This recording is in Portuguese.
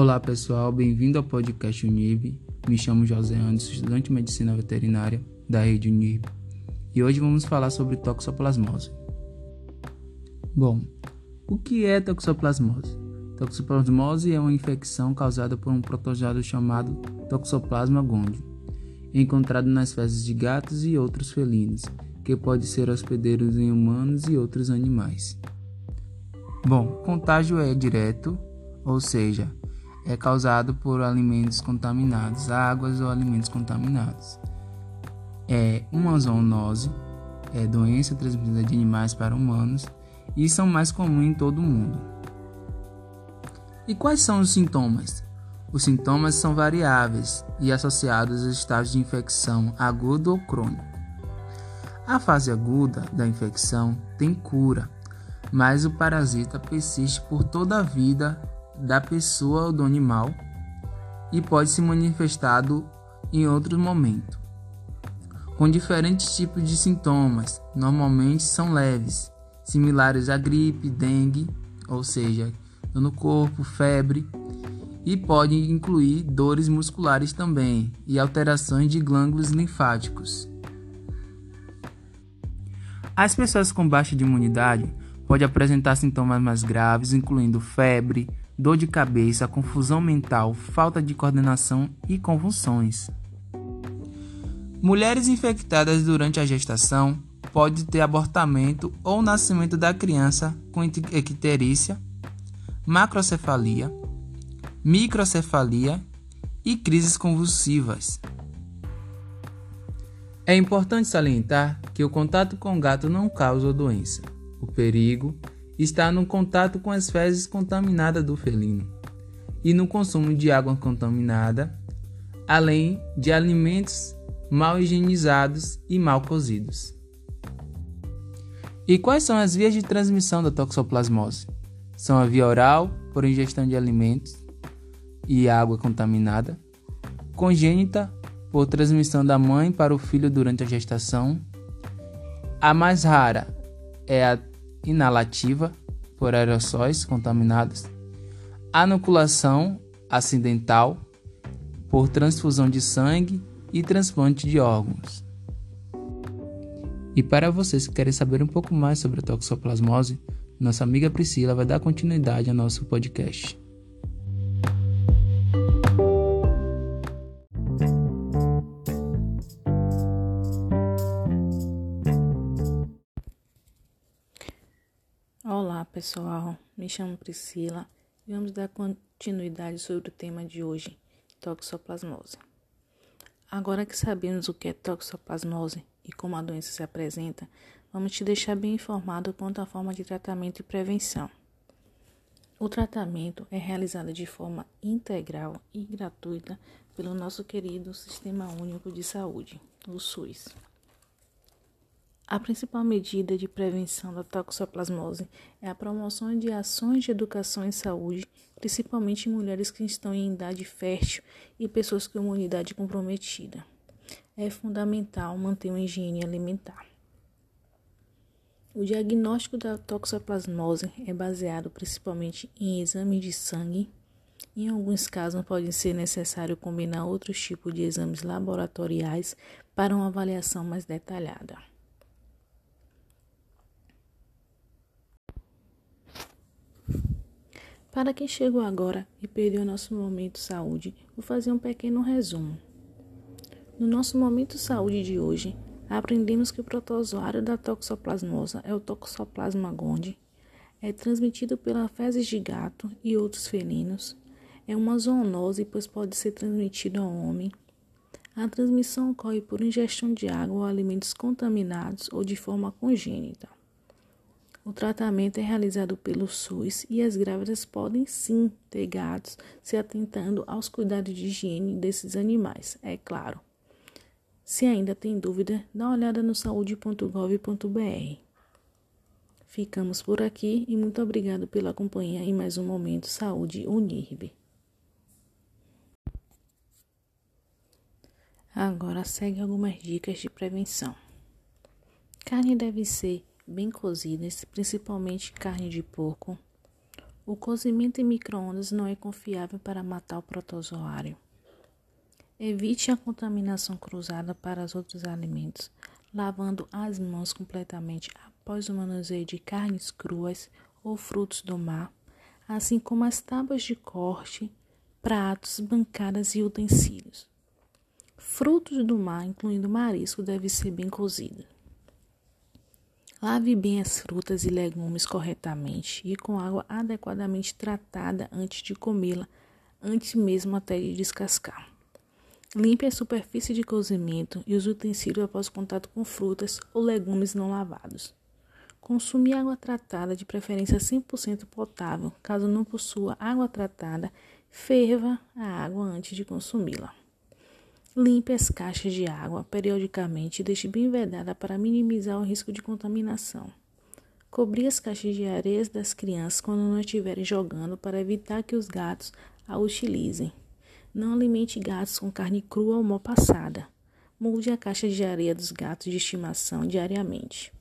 Olá pessoal, bem-vindo ao podcast Unib. Me chamo José Anderson, estudante de medicina veterinária da rede Unib. E hoje vamos falar sobre toxoplasmose. Bom, o que é toxoplasmose? Toxoplasmose é uma infecção causada por um protozoário chamado Toxoplasma gondii, encontrado nas fezes de gatos e outros felinos, que pode ser hospedeiro em humanos e outros animais. Bom, contágio é direto, ou seja, é causado por alimentos contaminados, águas ou alimentos contaminados. É uma zoonose, é doença transmitida de animais para humanos e são mais comuns em todo o mundo. E quais são os sintomas? Os sintomas são variáveis e associados a estados de infecção agudo ou crônico. A fase aguda da infecção tem cura mas o parasita persiste por toda a vida da pessoa ou do animal e pode se manifestado em outro momento, com diferentes tipos de sintomas, normalmente são leves, similares à gripe, dengue, ou seja, dor no corpo, febre, e pode incluir dores musculares também e alterações de glândulos linfáticos. As pessoas com baixa imunidade Pode apresentar sintomas mais graves, incluindo febre, dor de cabeça, confusão mental, falta de coordenação e convulsões. Mulheres infectadas durante a gestação podem ter abortamento ou nascimento da criança com icterícia, macrocefalia, microcefalia e crises convulsivas. É importante salientar que o contato com o gato não causa doença. O perigo está no contato com as fezes contaminadas do felino e no consumo de água contaminada, além de alimentos mal higienizados e mal cozidos. E quais são as vias de transmissão da toxoplasmose? São a via oral, por ingestão de alimentos e água contaminada, congênita, por transmissão da mãe para o filho durante a gestação, a mais rara é a inalativa por aerossóis contaminados, anoculação acidental por transfusão de sangue e transplante de órgãos. E para vocês que querem saber um pouco mais sobre a toxoplasmose, nossa amiga Priscila vai dar continuidade ao nosso podcast. Pessoal, me chamo Priscila e vamos dar continuidade sobre o tema de hoje, toxoplasmose. Agora que sabemos o que é toxoplasmose e como a doença se apresenta, vamos te deixar bem informado quanto à forma de tratamento e prevenção. O tratamento é realizado de forma integral e gratuita pelo nosso querido Sistema Único de Saúde, o SUS. A principal medida de prevenção da toxoplasmose é a promoção de ações de educação em saúde, principalmente em mulheres que estão em idade fértil e pessoas com imunidade comprometida. É fundamental manter uma higiene alimentar. O diagnóstico da toxoplasmose é baseado principalmente em exames de sangue. Em alguns casos, pode ser necessário combinar outros tipos de exames laboratoriais para uma avaliação mais detalhada. Para quem chegou agora e perdeu nosso momento saúde, vou fazer um pequeno resumo. No nosso momento saúde de hoje, aprendemos que o protozoário da toxoplasmosa é o Toxoplasma gondii, é transmitido pela fezes de gato e outros felinos, é uma zoonose, pois pode ser transmitido ao homem. A transmissão ocorre por ingestão de água ou alimentos contaminados ou de forma congênita. O tratamento é realizado pelo SUS e as grávidas podem sim ter gatos, se atentando aos cuidados de higiene desses animais, é claro. Se ainda tem dúvida, dá uma olhada no saúde.gov.br. Ficamos por aqui e muito obrigado pela companhia em mais um Momento Saúde Unirb. Agora segue algumas dicas de prevenção. Carne deve ser bem cozidas, principalmente carne de porco, O cozimento em microondas não é confiável para matar o protozoário. Evite a contaminação cruzada para os outros alimentos, lavando as mãos completamente após o manuseio de carnes cruas ou frutos do mar, assim como as tábuas de corte, pratos, bancadas e utensílios. Frutos do mar, incluindo marisco, devem ser bem cozidos. Lave bem as frutas e legumes corretamente e com água adequadamente tratada antes de comê-la, antes mesmo até de descascar. Limpe a superfície de cozimento e os utensílios após contato com frutas ou legumes não lavados. Consumir água tratada, de preferência 100% potável. Caso não possua água tratada, ferva a água antes de consumi-la. Limpe as caixas de água periodicamente e deixe bem vedada para minimizar o risco de contaminação. Cobrir as caixas de areia das crianças quando não estiverem jogando para evitar que os gatos a utilizem. Não alimente gatos com carne crua ou mal passada. Mude a caixa de areia dos gatos de estimação diariamente.